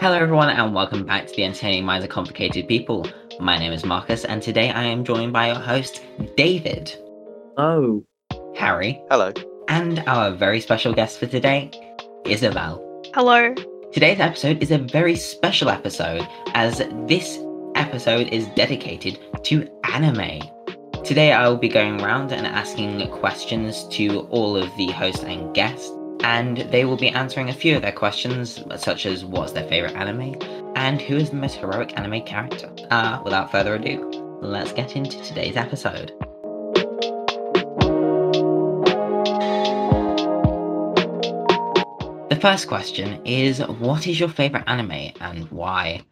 Hello, everyone, and welcome back to the Entertaining Minds of Complicated People. My name is Marcus, and today I am joined by your host, David, Oh, Harry, Hello. and our very special guest for today, Isobel. Hello. Today's episode is a very special episode, as this episode is dedicated to anime. Today, I will be going around and asking questions to all of the hosts and guests, and they will be answering a few of their questions, such as what's their favorite anime and who is the most heroic anime character. Uh, without further ado, let's get into today's episode. The first question is what is your favorite anime and why?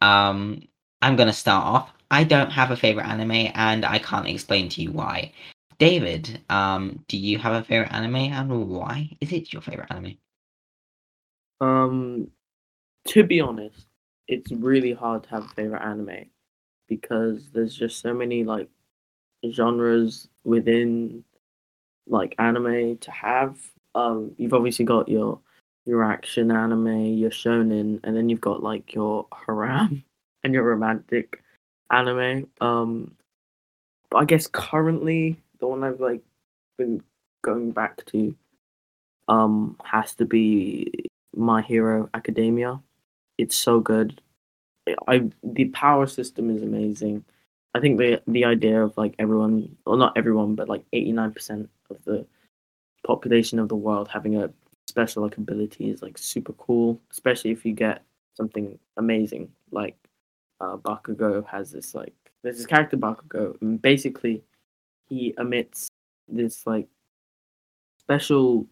Um, I'm gonna start off. I don't have a favorite anime and I can't explain to you why. David, um, do you have a favorite anime and why is it your favorite anime? um, to be honest, it's really hard to have a favorite anime because there's just so many like genres within like anime to have. Um, you've obviously got your your action anime, your shonen, and then you've got like your harem and your romantic anime. Um, but I guess currently the one I've like been going back to um has to be My Hero Academia. It's so good. I the power system is amazing. I think the the idea of like everyone, well not everyone, but like eighty nine percent of the population of the world having a special like ability is like super cool, especially if you get something amazing like uh, Bakugo has this like there's this character Bakugo, and basically he emits this like special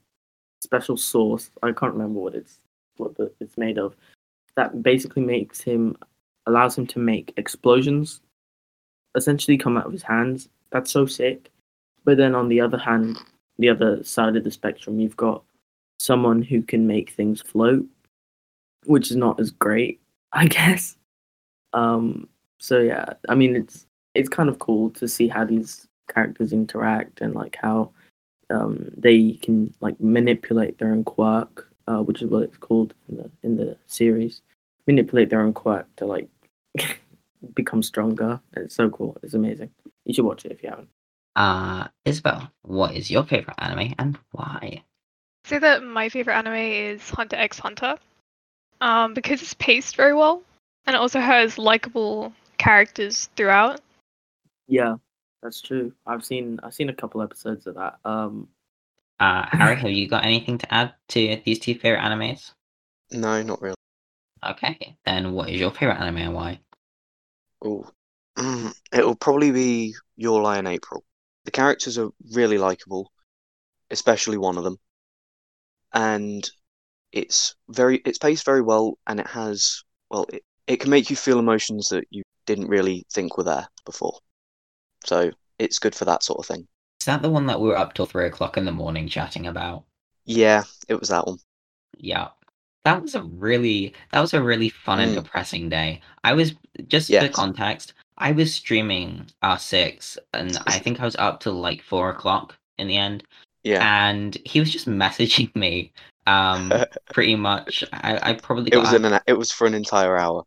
special source. I can't remember what it's what the, it's made of. That basically makes him allows him to make explosions essentially come out of his hands. That's so sick. But then on the other hand, the other side of the spectrum, you've got someone who can make things float, which is not as great, I guess. Um so yeah, I mean it's it's kind of cool to see how these characters interact and like how um, they can like manipulate their own quirk, uh, which is what it's called in the in the series. Manipulate their own quirk to like become stronger. It's so cool. It's amazing. You should watch it if you haven't. Uh, Isobel, what is your favorite anime and why? say that my favorite anime is Hunter x Hunter, um, because it's paced very well and it also has likable characters throughout. Yeah, that's true. I've seen I've seen a couple episodes of that. Um, Uh, Harry, have you got anything to add to these two favorite animes? No, not really. Okay, then what is your favorite anime and why? Oh, it'll probably be Your Lie in April. The characters are really likable, especially one of them, and it's very it's paced very well, and it has well, it, it can make you feel emotions that you didn't really think were there before. So it's good for that sort of thing. Is that the one that we were up till three o'clock in the morning chatting about? Yeah, it was that one. Yeah. That was a really that was a really fun and Mm. depressing day. I was just for context, I was streaming R six and I think I was up till like four o'clock in the end. Yeah, And he was just messaging me um pretty much. I, I probably it was in an it was for an entire hour.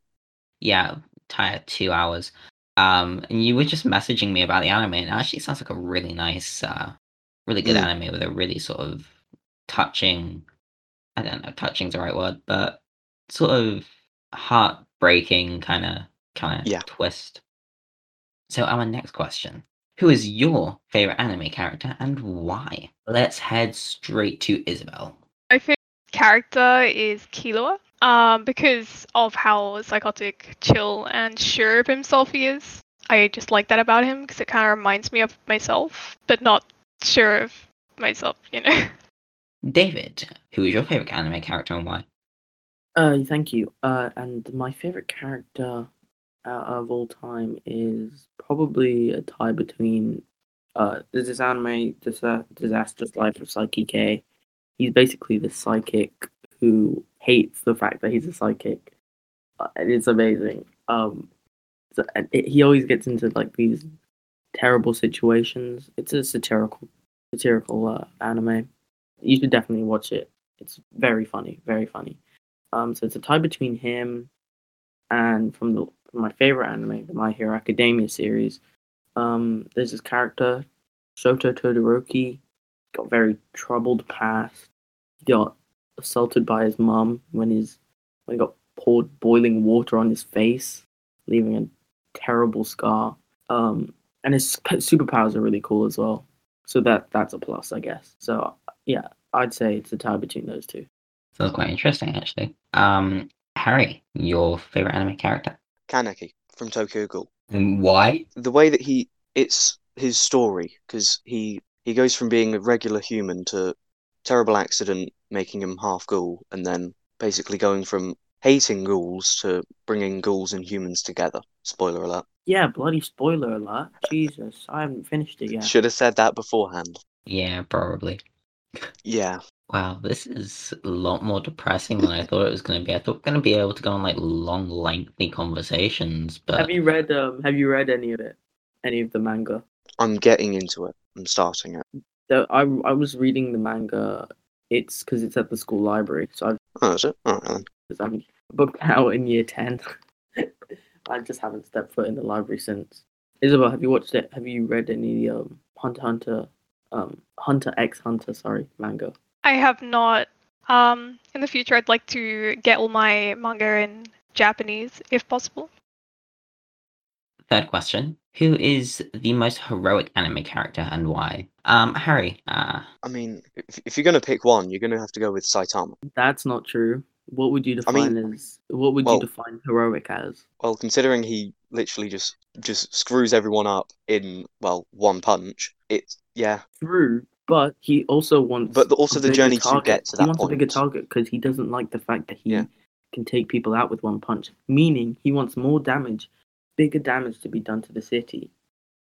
yeah, entire two hours. Um, and you were just messaging me about the anime, and it actually sounds like a really nice, uh, really good Mm. anime with a really sort of touching. I don't know, touching's the right word, but sort of heartbreaking kind of kind of Yeah. twist. So our next question: Who is your favorite anime character and why? Let's head straight to Isobel. My favorite character is Killua, um, because of how psychotic, chill, and sure of himself he is. I just like that about him because it kind of reminds me of myself, but not sure of myself, you know. David, who is your favorite anime character and why? uh, thank you. Uh, and my favorite character out of all time is probably a tie between uh, this anime, Disa- Disastrous Life of Saiki K. He's basically the psychic who hates the fact that he's a psychic, uh, and it's amazing. Um, so, and it, he always gets into like these terrible situations. It's a satirical, satirical uh, anime. You should definitely watch it. It's very funny, very funny. Um, so it's a tie between him and from the from my favorite anime, the My Hero Academia series. Um, there's this character, Shoto Todoroki, got very troubled past. Got assaulted by his mom when he's when he got poured boiling water on his face, leaving a terrible scar. Um, and his superpowers are really cool as well. So that that's a plus, I guess. So yeah, I'd say it's a tie between those two. Sounds quite interesting, actually. Um, Harry, your favorite anime character? Kaneki from Tokyo Ghoul. And why? The way that he, it's his story because he he goes from being a regular human to terrible accident making him half ghoul, and then basically going from hating ghouls to bringing ghouls and humans together. Spoiler alert. Yeah, bloody spoiler alert. Jesus, I haven't finished it yet. Should have said that beforehand. Yeah, probably. Yeah. Wow, this is a lot more depressing than I thought it was going to be. I thought we are going to be able to go on like long, lengthy conversations, but Have you read um have you read any of it? Any of the manga? I'm getting into it. I'm starting it. So I I was reading the manga. It's because it's at the school library, so I've Oh, is it? All right, then. because I'm booked out in year ten. I just haven't stepped foot in the library since. Isobel, have you watched it? Have you read any um Hunter Hunter um Hunter X Hunter sorry manga? I have not. Um, in the future, I'd like to get all my manga in Japanese, if possible. Third question. Who is the most heroic anime character and why? Um, Harry, uh, I mean, if, if you're going to pick one, you're going to have to go with Saitama. That's not true. What would you I mean, define as what would well- you define heroic as? Well, considering he literally just just screws everyone up in well one punch, it's yeah. True, but he also wants. But the, also a the bigger journey to get to that. he wants point. a bigger target because he doesn't like the fact that he Yeah. can take people out with one punch. Meaning, he wants more damage, bigger damage to be done to the city.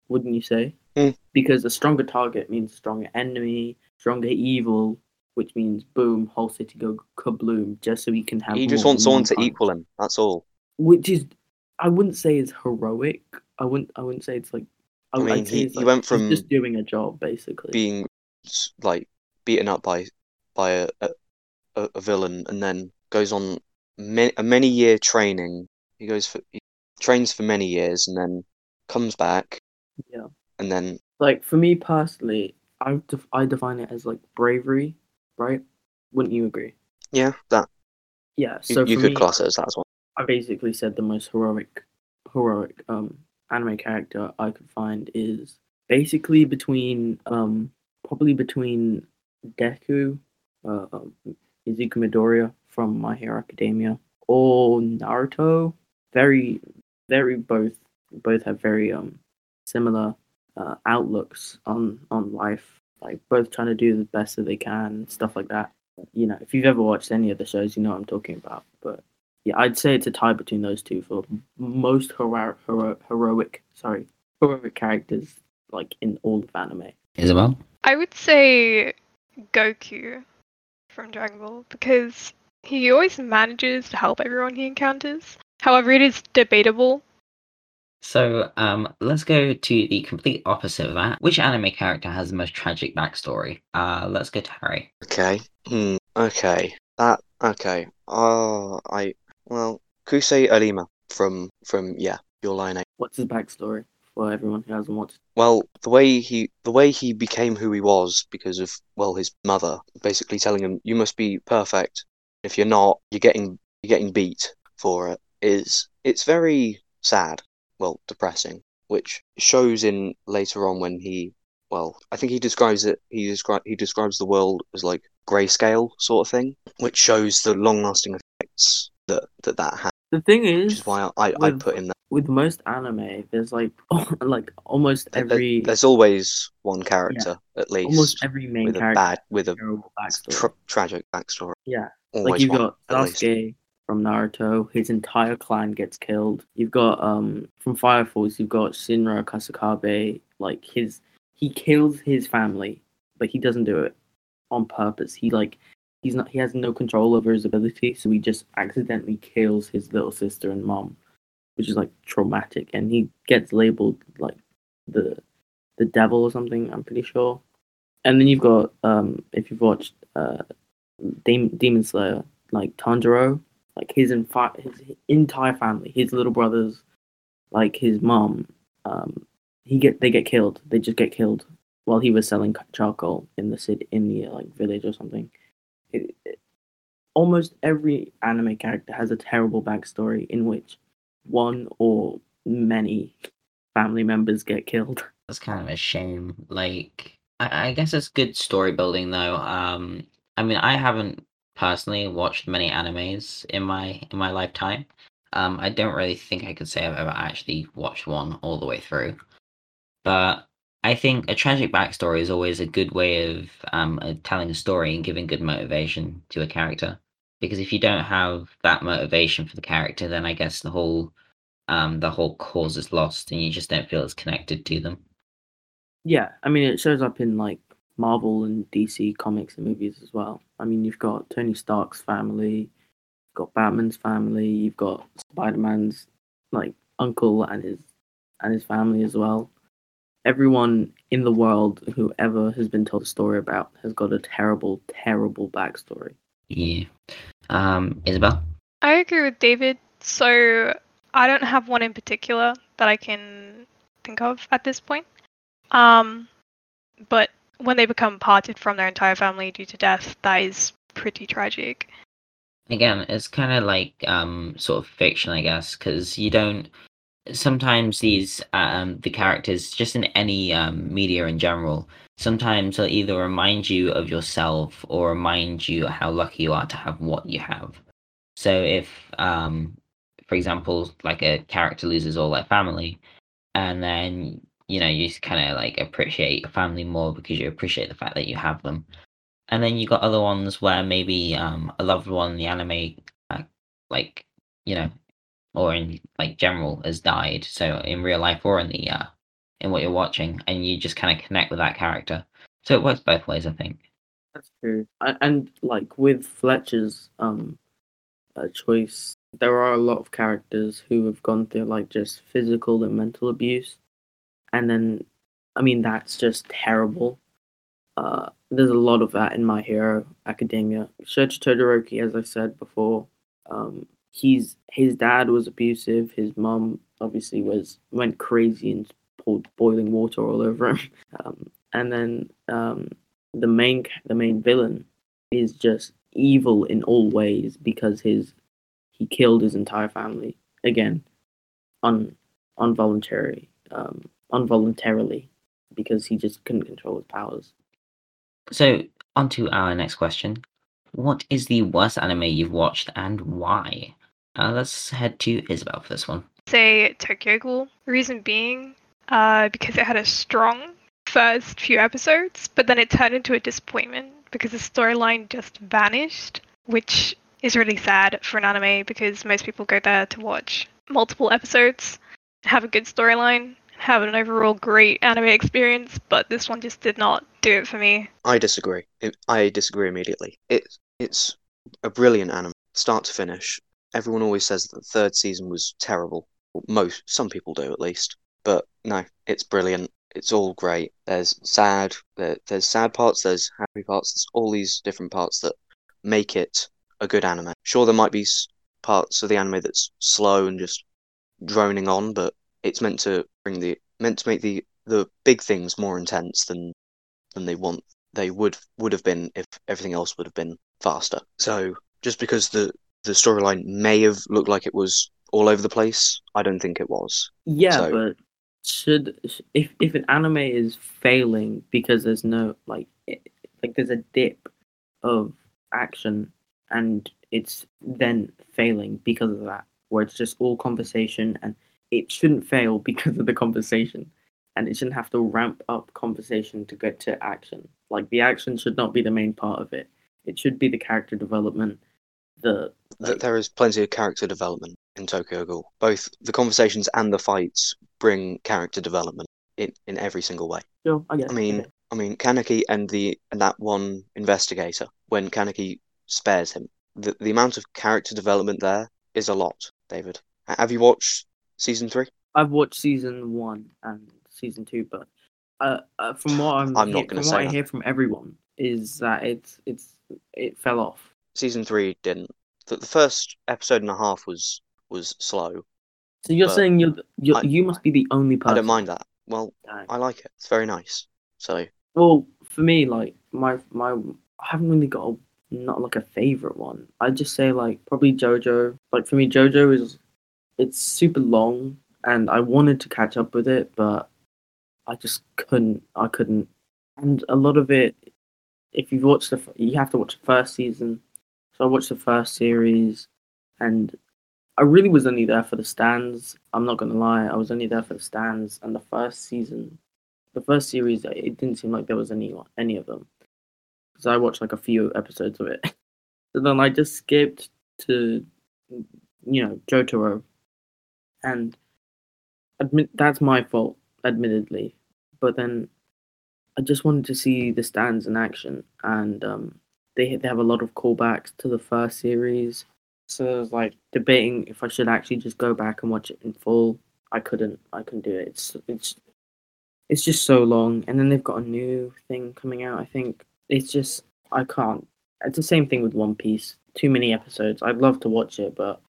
Wouldn't you say? Hmm. Because a stronger target means stronger enemy, stronger evil, which means boom, whole city go kabloom, just so he can have. He just wants someone to equal him. That's all. Which is, I wouldn't say is heroic. I wouldn't. I wouldn't say it's like. I, I mean, he- it's he went from just doing a job basically. Being like beaten up by by a a, a a villain, and then goes on many, a many year training. He goes for he trains for many years, and then comes back, yeah. and then like for me personally, I def- I define it as like bravery, right? Wouldn't you agree? yeah, that Yeah. So you for could me, class it as that as well. I basically said the most heroic, heroic um anime character I could find is basically between um probably between Deku, uh, um, Izuku Midoriya from My Hero Academia, or Naruto. Very, very both both have very um similar uh, outlooks on on life. Like both trying to do the best that they can, stuff like that. You know, if you've ever watched any of the shows, you know what I'm talking about. But yeah, I'd say it's a tie between those two for most hero- hero- heroic, sorry, heroic characters like in all of anime. Isobel? I would say Goku from Dragon Ball because he always manages to help everyone he encounters. However, it is debatable. So, um, let's go to the complete opposite of that. Which anime character has the most tragic backstory? Uh, let's go to Harry. Okay. Hmm. Okay. That. Okay. Oh, I. Well, Kousei Arima from from yeah, Your Line Eight. What's his backstory for everyone who hasn't watched? Well, the way he the way he became who he was because of well his mother basically telling him you must be perfect. If you're not, you're getting you're getting beat for it. Is it's very sad, well depressing, which shows in later on when he well I think he describes it he descri- he describes the world as like grayscale sort of thing, which shows the long lasting effects that that that has. The thing Which is, is why I I put in that with most anime, there's like oh, like almost There- there- every There's always one character at least almost every main with a character bad with a terrible backstory. tra- tragic backstory. yeah, Always like you've got. Sasuke from Naruto, his entire clan gets killed. You've got um from Fire Force, you've got Shinra Kusakabe, like his he kills his family, but he doesn't do it on purpose. He like he's not he has no control over his ability, so he just accidentally kills his little sister and mom, which is like traumatic, and he gets labeled like the the devil or something. I'm pretty sure. And then you've got um if you've watched uh Demon, Demon Slayer, like Tanjiro, like his infi- his entire family, his little brothers, like his mom, um, he get they get killed. They just get killed while he was selling charcoal in the city, in the like village or something. It, it, almost every anime character has a terrible backstory in which one or many family members get killed. That's kind of a shame. Like, I, I guess it's good story building though. Um, I mean, I haven't personally watched many animes in my in my lifetime. Um, I don't really think I could say I've ever actually watched one all the way through. But I think a tragic backstory is always a good way of um, uh, telling a story and giving good motivation to a character. Because if you don't have that motivation for the character, then I guess the whole um, the whole cause is lost, and you just don't feel as connected to them. Yeah, I mean, it shows up in like Marvel and DC comics and movies as well. I mean, you've got Tony Stark's family, you've got Batman's family, you've got Spider Man's like uncle and his and his family as well. Everyone in the world who ever has been told a story about has got a terrible, terrible backstory. Yeah. Um, Isobel. I agree with David. So I don't have one in particular that I can think of at this point. Um, but when they become parted from their entire family due to death, that is pretty tragic. Again, it's kind of like um, sort of fiction, I guess, because you don't. Sometimes these um, the characters, just in any um, media in general, sometimes they'll either remind you of yourself or remind you how lucky you are to have what you have. So if, um, for example, like a character loses all their family, and then you know you kind of like appreciate your family more because you appreciate the fact that you have them. And then you got other ones where maybe um a loved one the anime uh, like you know or in like general has died so in real life or in the uh in what you're watching and you just kind of connect with that character. So it works both ways i think. That's true. And, and like with Fletcher's um uh, choice, there are a lot of characters who have gone through like just physical and mental abuse, and then I mean that's just terrible. Uh, there's a lot of that in My Hero Academia. Shoji Todoroki, as I said before, um, he's his dad was abusive. His mom obviously was went crazy and poured boiling water all over him. Um, and then um, the main the main villain is just evil in all ways because his he killed his entire family again, un involuntary um, involuntarily because he just couldn't control his powers. so on to our next question what is the worst anime you've watched and why uh, let's head to isobel for this one Say Tokyo Ghoul. Reason being, uh, because it had a strong first few episodes, but then it turned into a disappointment because the storyline just vanished, which is really sad for an anime because most people go there to watch multiple episodes, have a good storyline, have an overall great anime experience, but this one just did not do it for me. I disagree. I disagree immediately. It it's a brilliant anime, start to finish. Everyone always says that the third season was terrible. Most some people do at least, but no, it's brilliant. It's all great. There's sad, there, there's sad parts, there's happy parts, there's all these different parts that make it a good anime. Sure, there might be parts of the anime that's slow and just droning on, but it's meant to bring the meant to make the the big things more intense than than they want they would would have been if everything else would have been faster. So just because the the storyline may have looked like it was all over the place, I don't think it was. Yeah, So- but should if if an anime is failing because there's no like it, like there's a dip of action and it's then failing because of that, where it's just all conversation and it shouldn't fail because of the conversation and it shouldn't have to ramp up conversation to get to action. Like the action should not be the main part of it. It should be the character development, the like, there is plenty of character development in Tokyo Ghoul. Both the conversations and the fights bring character development in, in every single way. Sure, I get I mean, it. I mean, Kaneki and the and that one investigator when Kaneki spares him, the the amount of character development there is a lot. David, have you watched season three? I've watched season one and season two, but uh, uh from what I'm, I'm not gonna from say what I hear from everyone is that it's it's it fell off. Season three didn't. the, the first episode and a half was was slow. So you're saying you're, you're I- you must be the only person. I don't mind that. Well, Dang. I like it. It's very nice. So Well, for me, like my my, I haven't really got a, not like a favorite one. I'd just say like probably JoJo. Like for me, JoJo is it's super long, and I wanted to catch up with it, but I just couldn't. I couldn't. And a lot of it, if you've watched the, you have to watch the first season. So I watched the first series, and I really was only there for the stands. I'm not gonna lie, I was only there for the stands, and the first season the first series it didn't seem like there was any any of them because i watched like a few episodes of it so then i just skipped to you know jotaro and admit that's my fault admittedly. But then i just wanted to see the stands in action and um they they have a lot of callbacks to the first series. So i was like debating if i should actually just go back and watch it in full. I couldn't. I couldn't do it. It's it's it's just so long. And then they've got a new thing coming out i think. It's just i can't it's the same thing with one piece. Too many episodes. I'd love to watch it but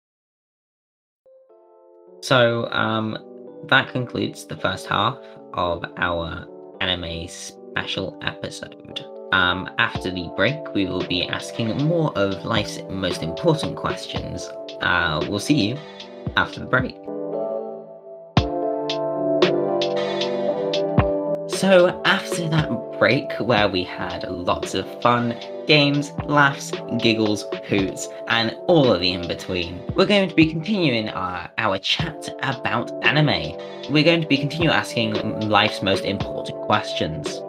So um, that concludes the first half of our anime special episode. Um, after the break, we will be asking more of life's most important questions. Uh, we'll see you after the break. So, after that break, where we had lots of fun, games, laughs, giggles, hoots, and all of the in between, we're going to be continuing our, our chat about anime. We're going to be continue asking life's most important questions.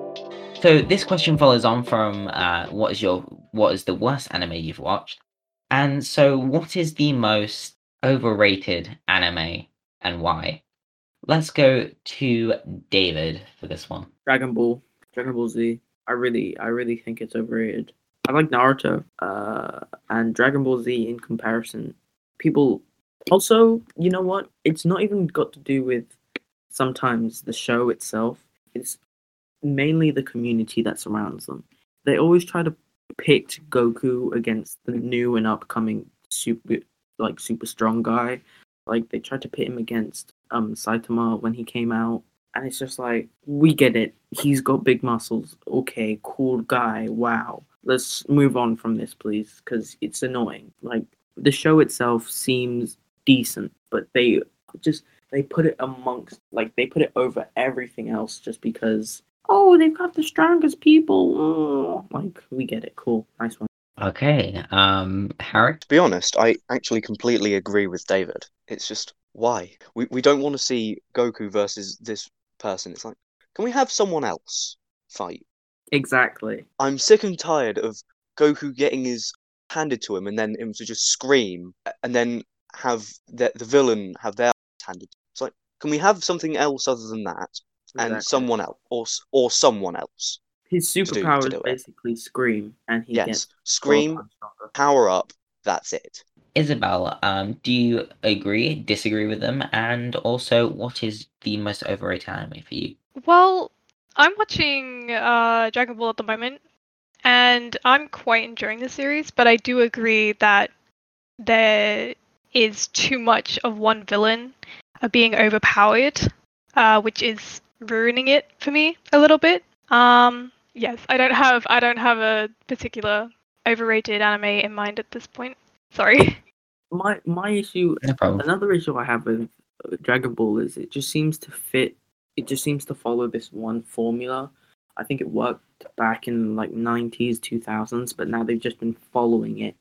So this question follows on from uh, what is your what is the worst anime you've watched, and so what is the most overrated anime and why? Let's go to David for this one. dragon ball dragon ball z i really i really think it's overrated i like naruto uh and dragon ball z in comparison. People also you know what? It's not even got to do with sometimes the show itself. It's mainly the community that surrounds them. They always try to pit goku against the new and upcoming super like super strong guy. Like they tried to pit him against um saitama when he came out and it's just like we get it. He's got big muscles. Okay cool guy. Wow. Let's move on from this please because it's annoying. Like the show itself seems decent but they just they put it amongst like they put it over everything else just because oh they've got the strongest people. Oh, like we get it. Cool. Nice one. Okay, um, Harry. to be honest, I actually completely agree with David. It's just why? We we don't want to see Goku versus this person. It's like, can we have someone else fight? exactly I'm sick and tired of Goku getting his handed to him and then him to just scream and then have the the villain have their handed. It's like, can we have something else other than that and Exactly. someone else or or someone else? his superpower is basically scream and he yes, gets scream, power up. That's it. Isobel, um, do you agree, disagree with them? And also, what is the most overrated anime for you? Well, I'm watching uh, Dragon Ball at the moment, and I'm quite enjoying the series, but I do agree that there is too much of one villain uh, being overpowered, uh, which is ruining it for me a little bit. Um, yes, I don't have I don't have a particular overrated anime in mind at this point. Sorry. my my issue No another issue i have with uh, dragon ball is it just seems to fit it just seems to follow this one formula i think it worked back in like 90s 2000s but now they've just been following it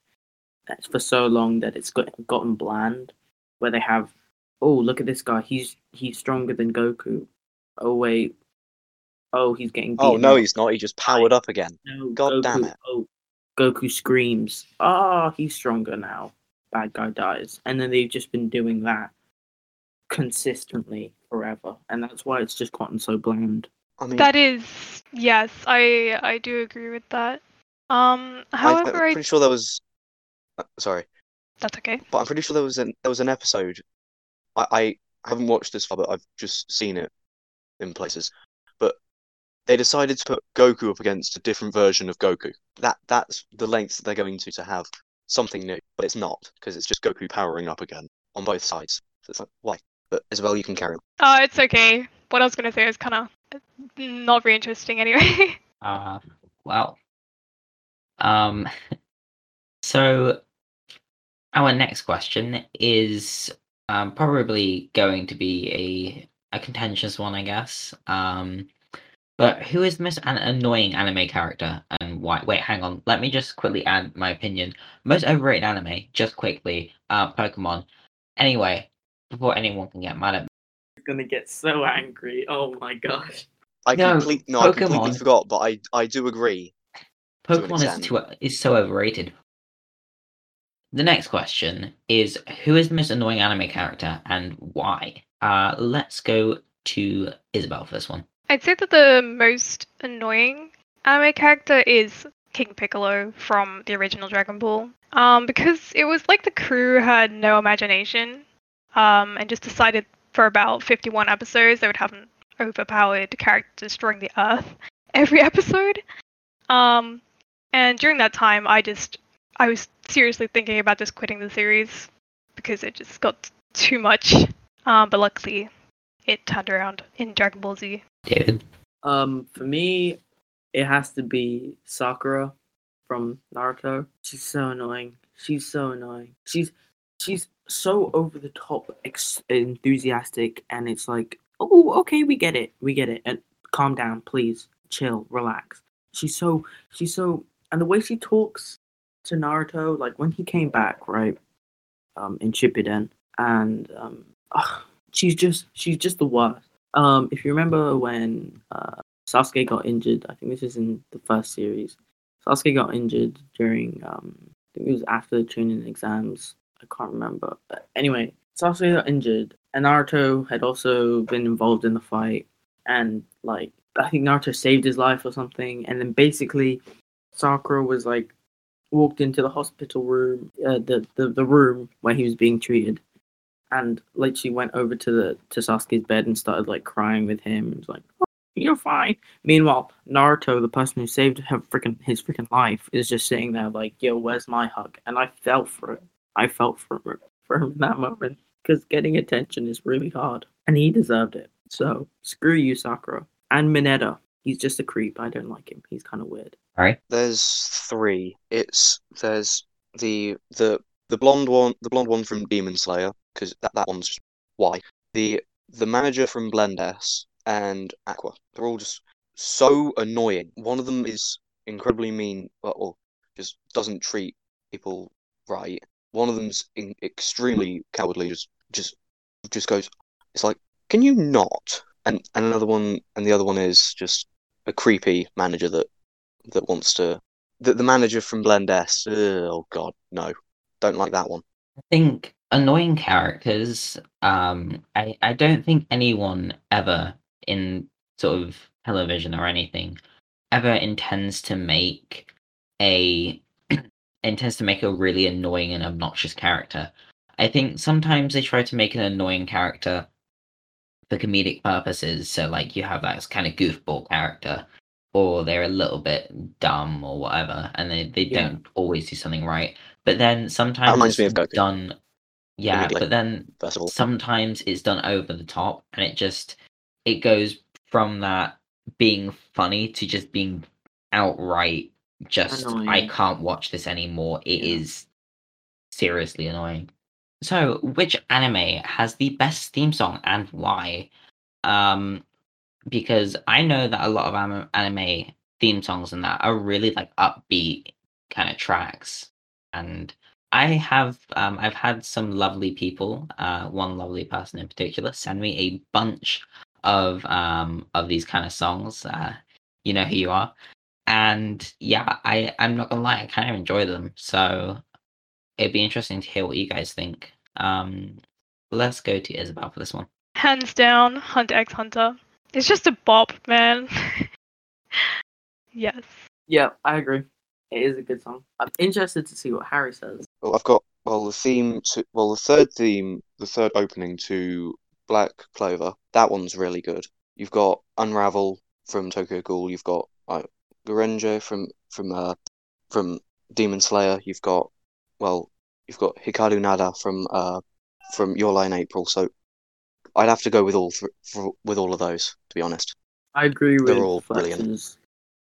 That's for so long that it's got, gotten bland where they have oh look at this guy he's he's stronger than goku oh wait oh he's getting Oh no, up. he's not. He just powered up again. No, God Goku, damn it. Oh, Goku screams, ah, he's stronger now. Bad guy dies. And then they've just been doing that consistently forever. And that's why it's just gotten so bland. I mean, That is yes, I I do agree with that. Um, I, I'm however, I, pretty sure there was. uh, Sorry, that's okay. but I'm pretty sure there was an there was an episode. I, I haven't watched this far, but I've just seen it in places. But they decided to put Goku up against a different version of Goku. That that's the lengths that they're going to to have something new, but it's not because it's just Goku powering up again on both sides. So it's like why? But as well, you can carry on. Oh, it's okay. What I was gonna say is kind of not very interesting anyway. Uh, well, um, so our next question is um, probably going to be a a contentious one, I guess. Um, but who is the most an- annoying anime character and why? Wait, hang on. Let me just quickly add my opinion. Most overrated anime, just quickly, uh, Pokemon. Anyway, before anyone can get mad at me. gonna get so angry. Oh my gosh. I No, complete no, I completely forgot, but I I do agree. To Pokemon is too is so overrated. The next question is who is the most annoying anime character and why? Uh, let's go to Isobel for this one. I'd say that the most annoying anime character is King Piccolo from the original Dragon Ball. Um, because it was like the crew had no imagination, um, and just decided for about 51 episodes they would have an overpowered character destroying the Earth every episode. Um, and during that time, I just I was seriously thinking about just quitting the series because it just got too much. Um, but luckily, it turned around in Dragon Ball Z. David. Um, for me, it has to be Sakura from Naruto. She's so annoying. She's so annoying. She's she's so over the top ex- enthusiastic, and it's like, oh, okay, we get it, we get it, and calm down, please, chill, relax. She's so she's so, and the way she talks to Naruto, like when he came back, right, um, in Shippuden, and um, ugh, she's just she's just the worst. Um, if you remember when uh, Sasuke got injured, I think this is in the first series. Sasuke got injured during, um, I think it was after the training exams. I can't remember. But anyway, Sasuke got injured, and Naruto had also been involved in the fight. And, like, I think Naruto saved his life or something. And then basically, Sakura was like, walked into the hospital room, uh, the, the, the room where he was being treated and literally went over to the to Sasuke's bed and started like crying with him. and was like, "Oh, "You're fine." Meanwhile, Naruto, the person who saved her freaking his freaking life, is just sitting there like, "Yo, where's my hug?" And I felt for it. I felt for him, for him in that moment because getting attention is really hard, and he deserved it. So screw you, Sakura and Mineta. He's just a creep. I don't like him. He's kind of weird. All right. There's three. It's there's the the the blonde one, the blonde one from Demon Slayer, because that, that one's just why. The the manager from Blend S and Aqua. They're all just so annoying. One of them is incredibly mean, well, or just doesn't treat people right. One of them's in, extremely cowardly. Just just just goes. It's like, can you not? And and another one, and the other one is just a creepy manager that that wants to. The, the manager from Blend S. oh God, no, don't like that one. I think annoying characters. Um, I I don't think anyone ever in sort of television or anything ever intends to make a intends to make a really annoying and obnoxious character. I think sometimes they try to make an annoying character for comedic purposes. So like you have that kind of goofball character, or they're a little bit dumb or whatever, and they, they Yeah. don't always do something right. But then sometimes it's of done. Yeah, Immediately. but then First of all, sometimes it's done over the top, and it just it goes from that being funny to just being outright just I can't watch this anymore. It is Yeah. seriously annoying. So, which anime has the best theme song and why? Um, because I know that a lot of anime theme songs and that are really like upbeat kind of tracks, and I have um I've had some lovely people, uh, one lovely person in particular, send me a bunch of um of these kind of songs. Uh, you know who you are, and yeah, I I'm not gonna lie, I kind of enjoy them. So it'd be interesting to hear what you guys think. Um, let's go to Isobel for this one. Hands down, Hunter x Hunter. It's just a bop, man. yes. Yeah, I agree. It is a good song. I'm interested to see what Harry says. well, I've got well the theme to well the third theme, the third opening to Black Clover. That one's really good. You've got Unravel from Tokyo Ghoul. You've got like from from uh from Demon Slayer. You've got well, you've got Hikaru Nara from uh from Your Lie in April, so I'd have to go with all th- for, with all of those to be honest. I agree with They're all brilliant.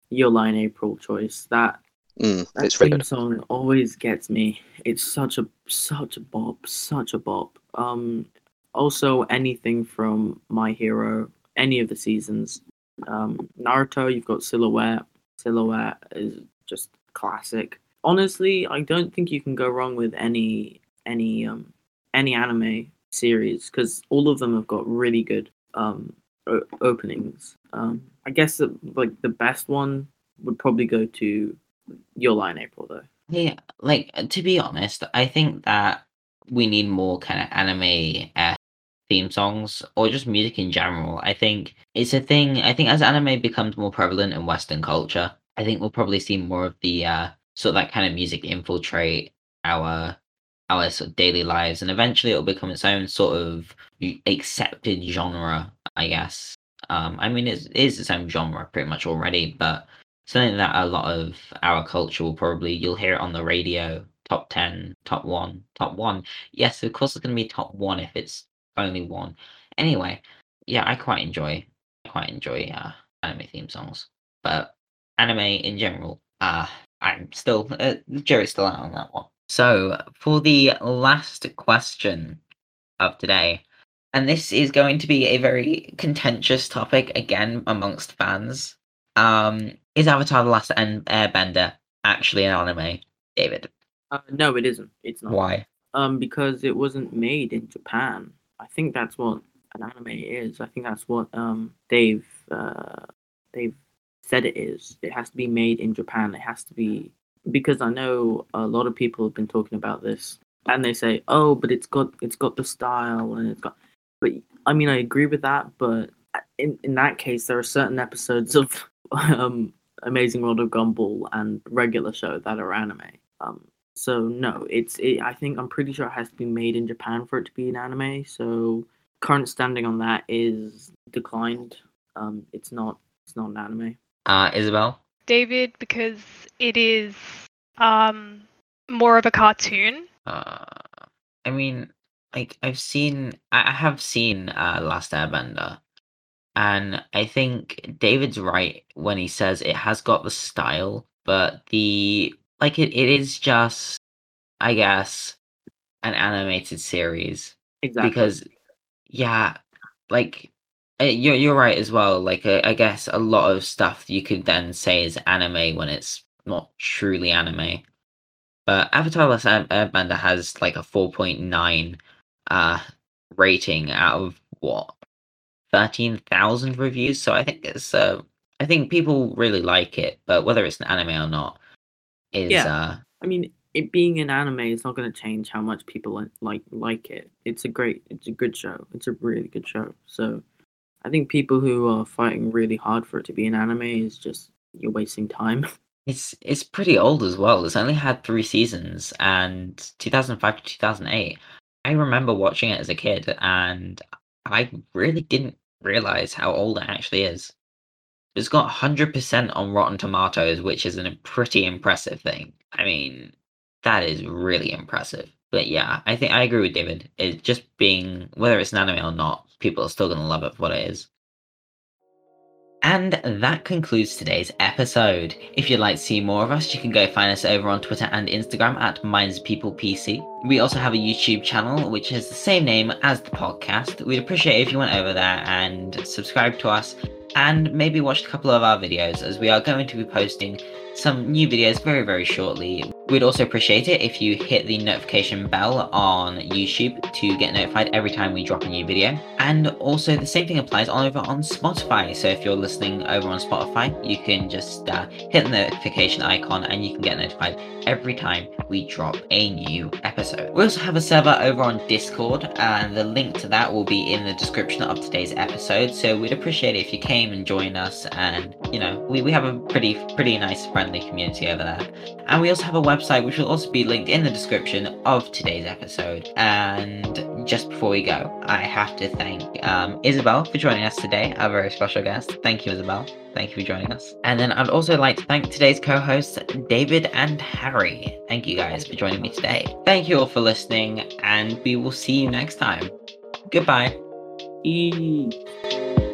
Your Lie in April choice. That Mm, that it's theme song always gets me. It's such a such a bop, such a bop. Um, also anything from My Hero, any of the seasons. Um, Naruto, you've got Silhouette. Silhouette is just classic. Honestly, I don't think you can go wrong with any any um any anime series because all of them have got really good um o- openings. Um, I guess that, like the best one would probably go to Your Lie in April though. Yeah, like to be honest, I think that we need more kind of anime uh, theme songs or just music in general. I think it's a thing. I think as anime becomes more prevalent in Western culture, I think we'll probably see more of the uh, sort of that kind of music infiltrate our our sort of daily lives, and eventually it'll become its own sort of accepted genre, I guess. Um, I mean, it is its own genre pretty much already, but something that a lot of our culture will probably you'll hear it on the radio top 10 top 1 top 1 yes of course it's going to be top 1 if it's only one. Anyway yeah i quite enjoy quite enjoy uh anime theme songs. But anime in general uh i'm still uh, still out on that one. So for the last question of today and this is going to be a very contentious topic again amongst fans um, is Avatar: The Last Airbender actually an anime, David? Uh, no, it isn't. It's not. Why? Um, because it wasn't made in Japan. I think that's what an anime is. I think that's what um they've uh they've said it is. It has to be made in Japan. It has to be because I know a lot of people have been talking about this, and they say, "Oh, but it's got it's got the style and it's got." But I mean, I agree with that. But in in that case, there are certain episodes of um Amazing World of Gumball and regular show that are anime. Um, so no, it's it, I think I'm pretty sure it has to be made in Japan for it to be an anime. So current standing on that is declined. Um, it's not it's not an anime. Uh, Isobel? David, because it is um more of a cartoon. Uh, I mean, like I've seen, I I have seen uh, Last Airbender, and I think David's right when he says it has got the style, but the like it, it is just, I guess, an animated series. Exactly. because yeah like uh, you're, you're right as well. Like uh, i guess a lot of stuff you could then say is anime when it's not truly anime. But avatar last airbender has like a 4.9 uh rating out of what 13,000 reviews so i think it's uh i think people really like it but whether it's an anime or not is Yeah. uh I mean, it being an anime is not going to change how much people like like it. It's a great, it's a good show. It's a really good show. So, I think people who are fighting really hard for it to be an anime is just you're wasting time. It's it's pretty old as well. It's only had three seasons, and 2005 to 2008. I remember watching it as a kid, and I really didn't realize how old it actually is. It's got 100% on Rotten Tomatoes, which is a pretty impressive thing. I mean, that is really impressive. But yeah, I think I agree with David. It's just being whether it's an anime or not, people are still gonna love it for what it is. And that concludes today's episode. If you'd like to see more of us, you can go find us over on Twitter and Instagram at MindsPeoplePC. We also have a YouTube channel which has the same name as the podcast. We'd appreciate if you went over there and subscribe to us and maybe watched a couple of our videos as we are going to be posting some new videos very, very shortly. We'd also appreciate it if you hit the notification bell on YouTube to get notified every time we drop a new video. And also, the same thing applies on over on Spotify. So if you're listening over on Spotify, you can just uh, hit the notification icon and you can get notified every time we drop a new episode. We also have a server over on Discord, and the link to that will be in the description of today's episode. So we'd appreciate it if you came and joined us, and you know, we, we have a pretty pretty nice friendly community over there. And we also have a website which will also be linked in the description of today's episode. And just before we go, I have to thank um, Isobel for joining us today, our very special guest. Thank you, Isobel. Thank you for joining us. And then I'd also like to thank today's co hosts, David and Harry. Thank you guys for joining me today. Thank you all for listening, and we will see you next time. Goodbye. E.